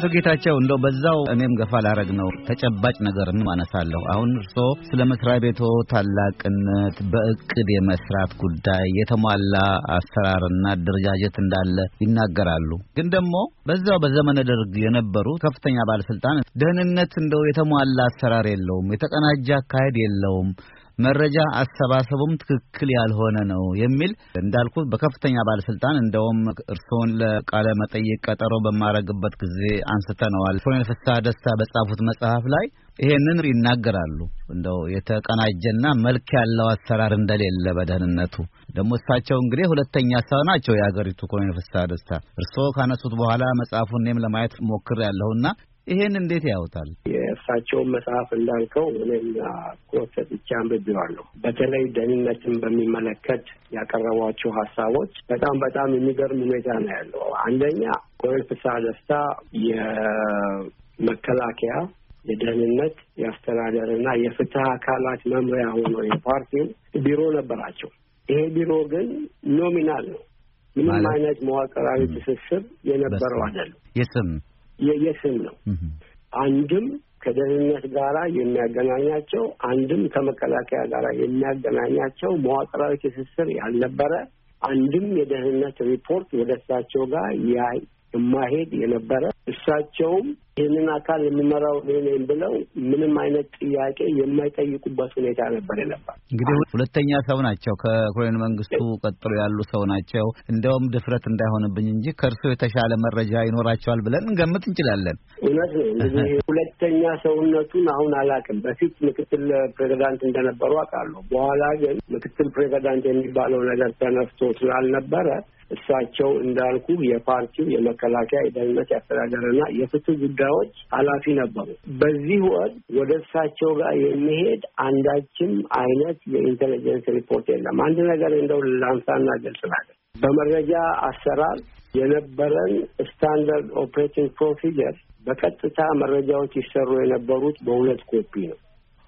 አቶ ጌታቸው እንደው በዛው እኔም ገፋ ላረግ ነው ተጨባጭ ነገርንም አነሳለሁ። አሁን እርስዎ ስለ መስሪያ ቤቶ ታላቅነት፣ በእቅድ የመስራት ጉዳይ የተሟላ አሰራርና አደረጃጀት እንዳለ ይናገራሉ። ግን ደግሞ በዛው በዘመነ ደርግ የነበሩ ከፍተኛ ባለስልጣን ደህንነት እንደው የተሟላ አሰራር የለውም፣ የተቀናጀ አካሄድ የለውም መረጃ አሰባሰቡም ትክክል ያልሆነ ነው የሚል እንዳልኩ በከፍተኛ ባለስልጣን እንደውም እርስዎን ለቃለ መጠይቅ ቀጠሮ በማረግበት ጊዜ አንስተነዋል። ኮሎኔል ፍስሐ ደስታ በጻፉት መጽሐፍ ላይ ይሄንን ይናገራሉ። እንደው የተቀናጀና መልክ ያለው አሰራር እንደሌለ በደህንነቱ ደግሞ እሳቸው እንግዲህ ሁለተኛ ሰው ናቸው የሀገሪቱ ኮሎኔል ፍስሐ ደስታ። እርስዎ ካነሱት በኋላ መጽሐፉን እኔም ለማየት ሞክር ያለሁና ይሄን እንዴት ያውታል? የእርሳቸውን መጽሐፍ እንዳልከው እኔም ኮት ሰጥቼ አንብቤዋለሁ። በተለይ ደህንነትን በሚመለከት ያቀረቧቸው ሀሳቦች በጣም በጣም የሚገርም ሁኔታ ነው ያለው። አንደኛ ኮሎኔል ፍስሐ ደስታ የመከላከያ የደህንነት የአስተዳደርና የፍትህ አካላት መምሪያ ሆኖ የፓርቲው ቢሮ ነበራቸው። ይሄ ቢሮ ግን ኖሚናል ነው። ምንም አይነት መዋቅራዊ ትስስር የነበረው አይደለም። የስም የስም ነው። አንድም ከደህንነት ጋራ የሚያገናኛቸው አንድም ከመከላከያ ጋራ የሚያገናኛቸው መዋቅራዊ ትስስር ያልነበረ አንድም የደህንነት ሪፖርት ወደ እሳቸው ጋር የማሄድ የነበረ እሳቸውም ይህንን አካል የሚመራው እኔ ነኝ ብለው ምንም አይነት ጥያቄ የማይጠይቁበት ሁኔታ ነበር የነበር። እንግዲህ ሁለተኛ ሰው ናቸው። ከኮሎኔል መንግስቱ ቀጥሎ ያሉ ሰው ናቸው። እንደውም ድፍረት እንዳይሆንብኝ እንጂ ከእርሶ የተሻለ መረጃ ይኖራቸዋል ብለን እንገምት እንችላለን። እውነት ነው። እንግዲህ ሁለተኛ ሰውነቱን አሁን አላውቅም። በፊት ምክትል ፕሬዚዳንት እንደነበሩ አውቃለሁ። በኋላ ግን ምክትል ፕሬዚዳንት የሚባለው ነገር ተነስቶ ስላልነበረ እሳቸው እንዳልኩ የፓርቲው የመከላከያ የደህንነት የአስተዳደርና የፍትህ ጉዳዮች ኃላፊ ነበሩ። በዚህ ወቅት ወደ እሳቸው ጋር የሚሄድ አንዳችም አይነት የኢንቴሊጀንስ ሪፖርት የለም። አንድ ነገር እንደው ላንሳና ግልጽ ናገር በመረጃ አሰራር የነበረን standard operating procedure በቀጥታ መረጃዎች ይሰሩ የነበሩት በሁለት ኮፒ ነው።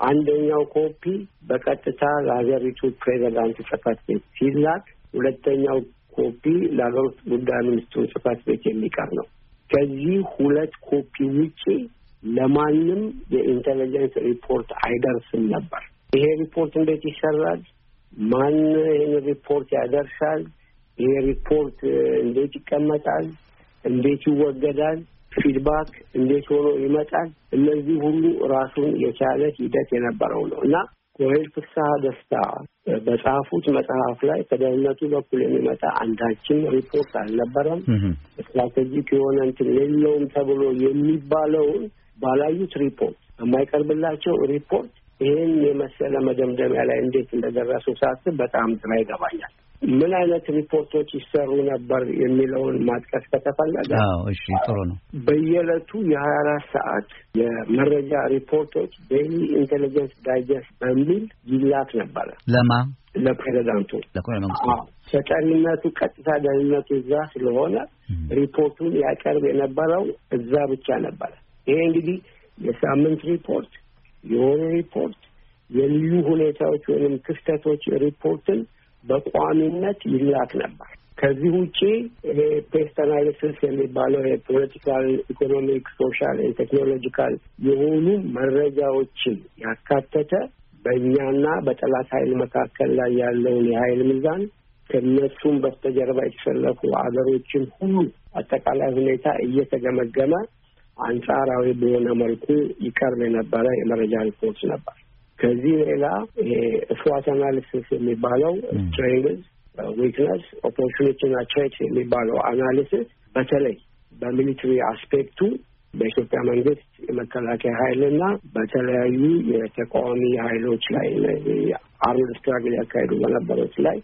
አንደኛው ኮፒ በቀጥታ ለሀገሪቱ ፕሬዚዳንት ጽሕፈት ቤት ሲላክ፣ ሁለተኛው ኮፒ ለሀገር ውስጥ ጉዳይ ሚኒስትሩ ጽሕፈት ቤት የሚቀር ነው። ከዚህ ሁለት ኮፒ ውጪ ለማንም የ intelligence ሪፖርት አይደርስም ነበር። ይሄ ሪፖርት እንዴት ይሰራል? ማን ይህን ሪፖርት ያደርሳል? ይሄ ሪፖርት እንዴት ይቀመጣል? እንዴት ይወገዳል? feedback እንዴት ሆኖ ይመጣል? እነዚህ ሁሉ ራሱን የቻለ ሂደት የነበረው ነው እና ኮሎኔል ፍስሐ ደስታ በጻፉት መጽሐፍ ላይ ከደህንነቱ በኩል የሚመጣ አንዳችም ሪፖርት አልነበረም። strategic የሆነ እንትን የለውም ተብሎ የሚባለውን ባላዩት ሪፖርት የማይቀርብላቸው ሪፖርት ይህን የመሰለ መደምደሚያ ላይ እንዴት እንደደረሱ ሳስብ በጣም ግራ ይገባኛል። ምን አይነት ሪፖርቶች ይሰሩ ነበር የሚለውን መጥቀስ ከተፈለገ፣ እሺ ጥሩ ነው። በየዕለቱ የሀያ አራት ሰዓት የመረጃ ሪፖርቶች daily intelligence digest በሚል ይላክ ነበረ። ለማ ለፕሬዚዳንቱ ተጠሪነቱ ቀጥታ ደህንነቱ እዛ ስለሆነ ሪፖርቱን ያቀርብ የነበረው እዛ ብቻ ነበረ። ይሄ እንግዲህ የሳምንት ሪፖርት፣ የወሩ ሪፖርት፣ የልዩ ሁኔታዎች ወይም ክስተቶች ሪፖርትን በቋሚነት ይላክ ነበር። ከዚህ ውጪ ይሄ PEST analysis የሚባለው የ political፣ economic፣ social፣ technological የሆኑ መረጃዎችን ያካተተ በእኛና በጠላት ኃይል መካከል ላይ ያለውን የኃይል ሚዛን ከነሱም በስተጀርባ የተሰለፉ አገሮችን ሁሉ አጠቃላይ ሁኔታ እየተገመገመ አንጻራዊ በሆነ መልኩ ይቀርብ የነበረ የመረጃ ሪፖርት ነበር። ከዚህ ሌላ ይሄ SWOT analysis የሚባለው strength፣ weakness፣ opportunity እና threat የሚባለው analysis በተለይ በ military aspect ኡ በኢትዮጵያ መንግስት የመከላከያ ኃይልና በተለያዩ የተቃዋሚ ኃይሎች ላይ armed struggle ያካሄዱ በነበሩት ላይ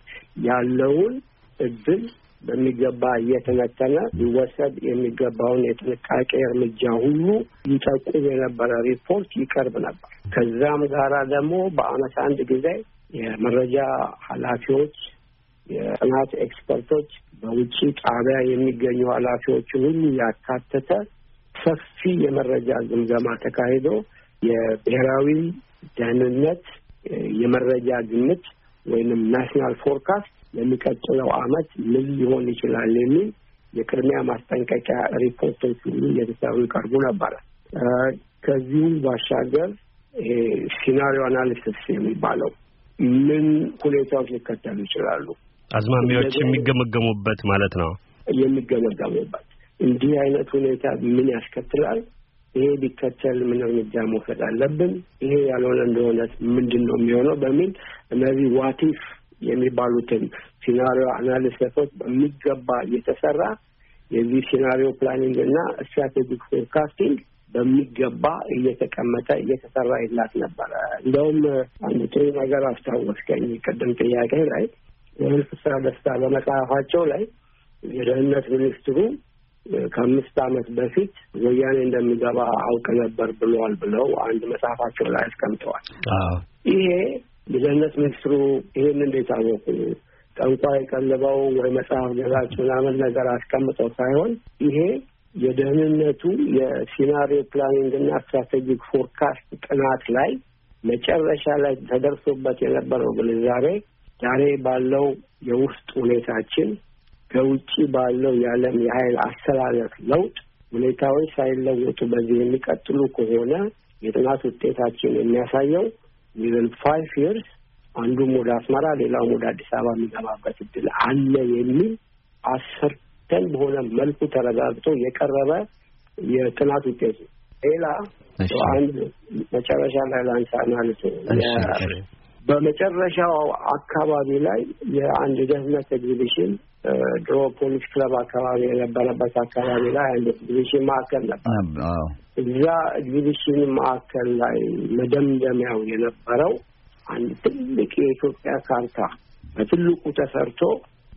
ያለውን እድል በሚገባ እየተነተነ ሊወሰድ የሚገባውን የጥንቃቄ እርምጃ ሁሉ ይጠቁም የነበረ ሪፖርት ይቀርብ ነበር። ከዛም ጋራ ደግሞ በአመት አንድ ጊዜ የመረጃ ኃላፊዎች፣ የጥናት ኤክስፐርቶች፣ በውጭ ጣቢያ የሚገኙ ኃላፊዎችን ሁሉ ያካተተ ሰፊ የመረጃ ግምገማ ተካሂዶ የብሔራዊ ደህንነት የመረጃ ግምት ወይንም national forecast ለሚቀጥለው አመት ምን ሊሆን ይችላል የሚል የቅድሚያ ማስጠንቀቂያ ሪፖርቶች ሁሉ እየተሰሩ ይቀርቡ ነበረ። ከዚሁም ባሻገር scenario analysis የሚባለው ምን ሁኔታዎች ሊከተሉ ይችላሉ፣ አዝማሚያዎች የሚገመገሙበት ማለት ነው። የሚገመገሙበት እንዲህ አይነት ሁኔታ ምን ያስከትላል፣ ይሄ ሊከተል ምን እርምጃ መውሰድ አለብን፣ ይሄ ያልሆነ እንደሆነ ምንድን ነው የሚሆነው? በሚል እነዚህ what if የሚባሉትን scenario analysis ኦች በሚገባ እየተሰራ የዚህ scenario planning እና strategic forecasting በሚገባ እየተቀመጠ እየተሰራ ይላክ ነበረ። እንደውም አንድ ጥሩ ነገር አስታወስከኝ። ቅድም ጥያቄ ላይ ፍስሐ ደስታ በመጽሐፋቸው ላይ የደህንነት ሚኒስትሩ ከአምስት ዓመት በፊት ወያኔ እንደሚገባ አውቅ ነበር ብለዋል ብለው አንድ መጽሐፋቸው ላይ አስቀምጠዋል። ይሄ የደህንነት ሚኒስትሩ ይሄን እንዴት አወቁ? ጠንቋይ ቀልበው ወይ መጽሐፍ ገላጭ ምናምን ነገር አስቀምጠው ሳይሆን ይሄ የደህንነቱ የ scenario planning እና strategic forecast ጥናት ላይ መጨረሻ ላይ ተደርሶበት የነበረው ግንዛቤ ዛሬ ባለው የውስጥ ሁኔታችን ከውጭ ባለው የዓለም የኃይል አሰላለፍ ለውጥ ሁኔታዎች ሳይለወጡ በዚህ የሚቀጥሉ ከሆነ የጥናት ውጤታችን የሚያሳየው within five years አንዱም ወደ አስመራ ሌላውም ወደ አዲስ አበባ የሚገባበት እድል አለ የሚል ascertain በሆነ መልኩ ተረጋግጦ የቀረበ የጥናት ውጤት ነው። ሌላ አንድ መጨረሻ ላይ ላንሳ ማለት ነው። በመጨረሻው አካባቢ ላይ የአንድ የደህንነት ኤግዚቢሽን ድሮ ፖሊስ ክለብ አካባቢ የነበረበት አካባቢ ላይ አንድ ኤግዚቢሽን ማዕከል ነበር። እዛ ኤግዚቢሽን ማዕከል ላይ መደምደሚያው የነበረው አንድ ትልቅ የኢትዮጵያ ካርታ በትልቁ ተሰርቶ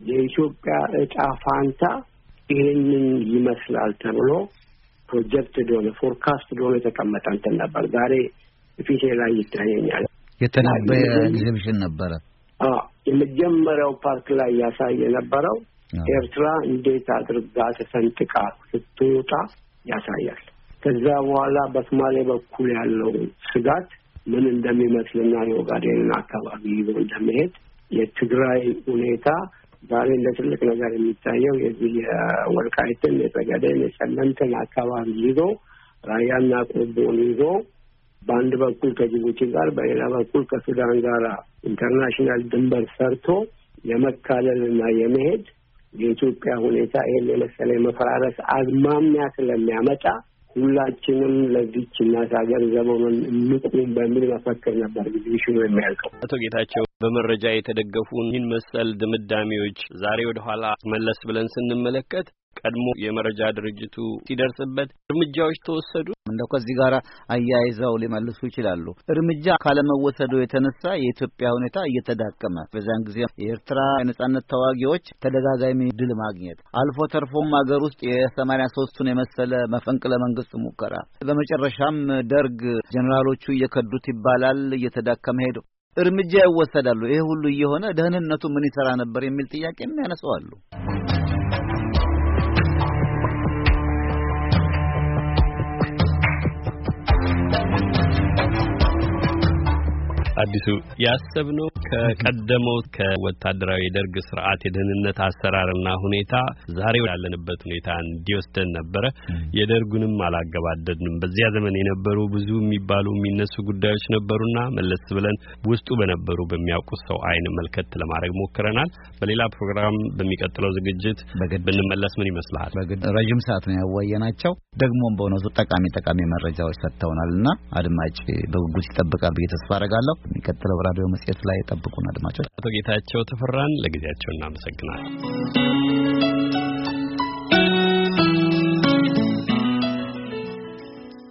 የኢትዮጵያ እጣ ፋንታ ይሄንን ይመስላል ተብሎ project ሆኖ forecast ሆኖ የተቀመጠ እንትን ነበር። ዛሬ ፊቴ ላይ ይታየኛል። የተነበየ ኤግዚቢሽን ነበረ። የመጀመሪያው part ላይ ያሳይ የነበረው ኤርትራ እንዴት አድርጋ ተሰንጥቃ ስትወጣ ያሳያል። ከዛ በኋላ በሶማሌ በኩል ያለው ስጋት ምን እንደሚመስልና የኦጋዴንን አካባቢ ይዞ እንደሚሄድ የትግራይ ሁኔታ ዛሬ እንደ ትልቅ ነገር የሚታየው የዚህ የወልቃይትን፣ የጠገዴን፣ የጠለምትን አካባቢ ይዞ ራያና ቆቦን ይዞ በአንድ በኩል ከጅቡቲ ጋር በሌላ በኩል ከሱዳን ጋር international ድንበር ሰርቶ የመካለልና የመሄድ የኢትዮጵያ ሁኔታ ይህን የመሰለ የመፈራረስ አዝማሚያ ስለሚያመጣ ሁላችንም ለዚች እናት ሀገር ዘብ ሆነን እንቁም በሚል መፈክር ነበር ኤግዚቢሽኑ የሚያልቀው። አቶ ጌታቸው በመረጃ የተደገፉ ይህን መሰል ድምዳሜዎች ዛሬ ወደ መለስ ብለን ስንመለከት ቀድሞ የመረጃ ድርጅቱ ሲደርስበት እርምጃዎች ተወሰዱ። እንደው ከዚህ ጋር አያይዘው ሊመልሱ ይችላሉ። እርምጃ ካለመወሰዱ የተነሳ የኢትዮጵያ ሁኔታ እየተዳከመ በዚያን ጊዜ የኤርትራ የነጻነት ተዋጊዎች ተደጋጋሚ ድል ማግኘት አልፎ ተርፎም ሀገር ውስጥ የሰማንያ ሶስቱን የመሰለ መፈንቅለ መንግስት ሙከራ በመጨረሻም ደርግ ጀኔራሎቹ እየከዱት ይባላል እየተዳከመ ሄዱ። እርምጃ ይወሰዳሉ። ይሄ ሁሉ እየሆነ ደህንነቱ ምን ይሰራ ነበር የሚል ጥያቄም ያነሳዋሉ። አዲሱ ያሰብነው ከቀደመው ከወታደራዊ የደርግ ስርዓት የደህንነት አሰራርና ሁኔታ ዛሬ ያለንበት ሁኔታ እንዲወስደን ነበረ። የደርጉንም አላገባደድንም። በዚያ ዘመን የነበሩ ብዙ የሚባሉ የሚነሱ ጉዳዮች ነበሩና መለስ ብለን ውስጡ በነበሩ በሚያውቁት ሰው አይን መልከት ለማድረግ ሞክረናል። በሌላ ፕሮግራም በሚቀጥለው ዝግጅት ብንመለስ ምን ይመስልሃል? ረዥም ሰዓት ነው ያወየናቸው። ደግሞም በእውነቱ ጠቃሚ ጠቃሚ መረጃዎች ሰጥተውናልና አድማጭ በጉጉት ይጠብቃል ብዬ ተስፋ አደርጋለሁ። የሚቀጥለው ራዲዮ መጽሔት ላይ የጠብቁን አድማጮች። አቶ ጌታቸው ተፈራን ለጊዜያቸው እናመሰግናለን።